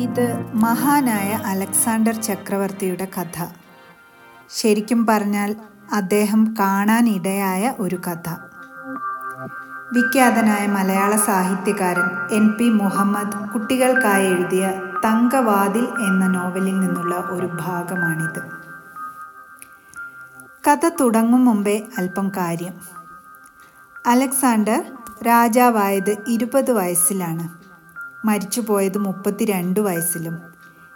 ഇത് മഹാനായ അലക്സാണ്ടർ ചക്രവർത്തിയുടെ കഥ. ശരിക്കും പറഞ്ഞാൽ അദ്ദേഹം കാണാനിടയായ ഒരു കഥ. വിഖ്യാതനായ മലയാള സാഹിത്യകാരൻ എൻ പി മുഹമ്മദ് കുട്ടികൾക്കായി എഴുതിയ തങ്കവാതിൽ എന്ന നോവലിൽ നിന്നുള്ള ഒരു ഭാഗമാണിത്. കഥ തുടങ്ങും മുമ്പേ അല്പം കാര്യം. അലക്സാണ്ടർ രാജാവായത് ഇരുപത് വയസ്സിലാണ്. മരിച്ചുപോയത് മുപ്പത്തിരണ്ട് വയസ്സിലും.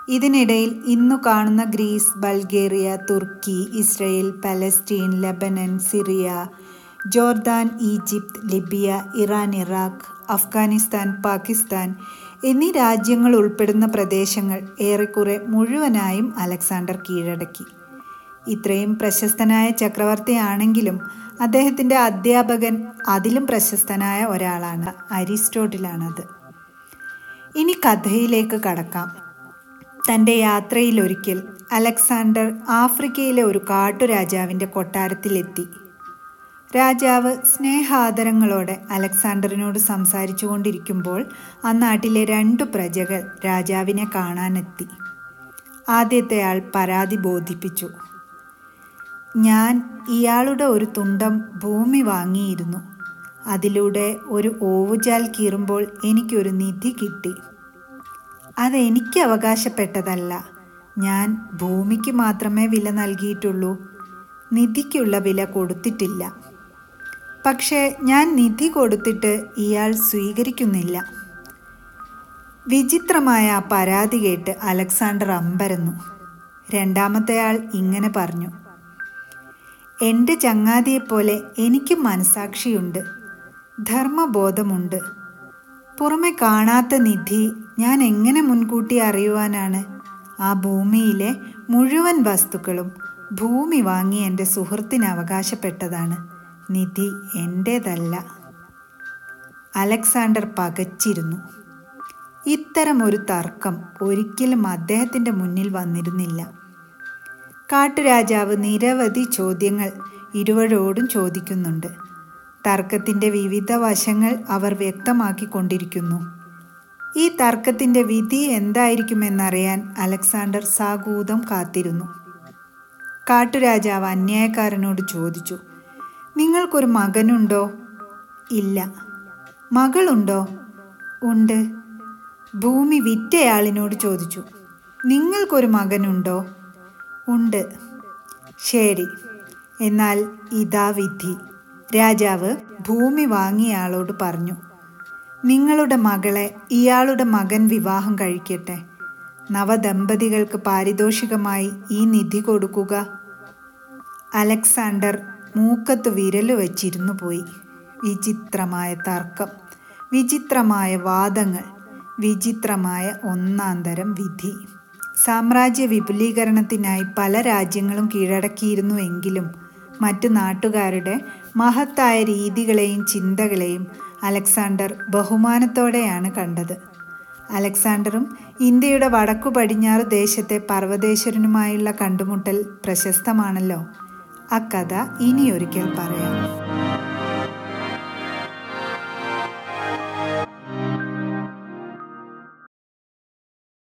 ഇതിനിടയിൽ ഇന്നു കാണുന്ന ഗ്രീസ് ബൾഗേറിയ തുർക്കി Israel Palestine Lebanon Syria Jordan Egypt Libya Iran Iraq Afghanistan Pakistan എന്നീ രാജ്യങ്ങൾ ഉൾപ്പെടുന്ന പ്രദേശങ്ങൾ ഏറെക്കുറെ മുഴുവനായും അലക്സാണ്ടർ കീഴടക്കി. ഇത്രയും പ്രശസ്തനായ ചക്രവർത്തിയാണെങ്കിലും അദ്ദേഹത്തിന്റെ അധ്യാപകൻ അതിലും പ്രശസ്തനായ ഒരാളാണ് അരിസ്റ്റോട്ടിലാണത്. ഇനി കഥയിലേക്ക് കടക്കാം. തന്റെ യാത്രയിലൊരിക്കൽ അലക്സാണ്ടർ ആഫ്രിക്കയിലെ ഒരു കാട്ടുരാജാവിന്റെ കൊട്ടാരത്തിലെത്തി. രാജാവ് സ്നേഹാദരങ്ങളോടെ അലക്സാണ്ടറിനോട് സംസാരിച്ചു കൊണ്ടിരിക്കുമ്പോൾ ആ നാട്ടിലെ രണ്ടു പ്രജകൾ രാജാവിനെ കാണാനെത്തി. ആദ്യത്തെ ആൾ പരാതി ബോധിപ്പിച്ചു. ഞാൻ ഇയാളുടെ ഒരു തുണ്ടം ഭൂമി വാങ്ങിയിരുന്നു. അതിലൂടെ ഒരു ഓവുചാൽ കീറുമ്പോൾ എനിക്കൊരു നിധി കിട്ടി. അതെനിക്ക് അവകാശപ്പെട്ടതല്ല. ഞാൻ ഭൂമിക്ക് മാത്രമേ വില നൽകിയിട്ടുള്ളൂ. നിധിക്കുള്ള വില കൊടുത്തിട്ടില്ല. പക്ഷേ ഞാൻ നിധി കൊടുത്തിട്ട് ഇയാൾ സ്വീകരിക്കുന്നില്ല. വിചിത്രമായ ആ പരാതി കേട്ട് അലക്സാണ്ടർ അമ്പരന്നു. രണ്ടാമത്തെ ആൾ ഇങ്ങനെ പറഞ്ഞു. എന്റെ ചങ്ങാതിയെപ്പോലെ എനിക്കും മനസാക്ഷിയുണ്ട്. ധർമ്മബോധമുണ്ട്. പുറമെ കാണാത്ത നിധി ഞാൻ എങ്ങനെ മുൻകൂട്ടി അറിയുവാനാണ്? ആ ഭൂമിയിലെ മുഴുവൻ വസ്തുക്കളും ഭൂമി വാങ്ങി എന്റെ സുഹൃത്തിന് അവകാശപ്പെട്ടതാണ്. നിധി എന്റേതല്ല അലക്സാണ്ടർ പകച്ചിരുന്നു. ഇത്തരം ഒരു തർക്കം ഒരിക്കലും അദ്ദേഹത്തിന്റെ മുന്നിൽ വന്നിരുന്നില്ല. കാട്ടുരാജാവ് നിരവധി ചോദ്യങ്ങൾ ഇരുവരോടും ചോദിക്കുന്നുണ്ട്. തർക്കത്തിന്റെ വിവിധ വശങ്ങൾ അവർ വ്യക്തമാക്കിക്കൊണ്ടിരിക്കുന്നു. ഈ തർക്കത്തിന്റെ വിധി എന്തായിരിക്കുമെന്നറിയാൻ അലക്സാണ്ടർ സാഗൂതം കാത്തിരുന്നു. കാട്ടുരാജാവ് അന്യായക്കാരനോട് ചോദിച്ചു നിങ്ങൾക്കൊരു മകനുണ്ടോ? ഇല്ല. മകളുണ്ടോ? ഉണ്ട്. ഭൂമി വിറ്റയാളിനോട് ചോദിച്ചു നിങ്ങൾക്കൊരു മകനുണ്ടോ? ഉണ്ട്. ശരി. എന്നാൽ ഇതാ വിധി. രാജാവ് ഭൂമി വാങ്ങിയയാളോട് പറഞ്ഞു നിങ്ങളുടെ മകളെ ഇയാളുടെ മകൻ വിവാഹം കഴിക്കട്ടെ. നവദമ്പതികൾക്ക് പാരിതോഷികമായി ഈ നിധി കൊടുക്കുക. അലക്സാണ്ടർ മൂക്കത്ത് വിരൽ വച്ചിരുന്നു പോയി. വിചിത്രമായ തർക്കം വിചിത്രമായ വാദങ്ങൾ വിചിത്രമായ ഒന്നാന്തരം വിധി. സാമ്രാജ്യ വിപുലീകരണത്തിനായി പല രാജ്യങ്ങളും കീഴടക്കിയിരുന്നുവെങ്കിലും മറ്റു നാട്ടുകാരുടെ മഹത്തായ രീതികളെയും ചിന്തകളെയും അലക്സാണ്ടർ ബഹുമാനത്തോടെയാണ് കണ്ടത്. അലക്സാണ്ടറും ഇന്ത്യയുടെ വടക്കു പടിഞ്ഞാറ് ദേശത്തെ പർവതേശ്വരനുമായുള്ള കണ്ടുമുട്ടൽ പ്രശസ്തമാണല്ലോ. അക്കഥ ഇനിയൊരിക്കൽ പറയാം.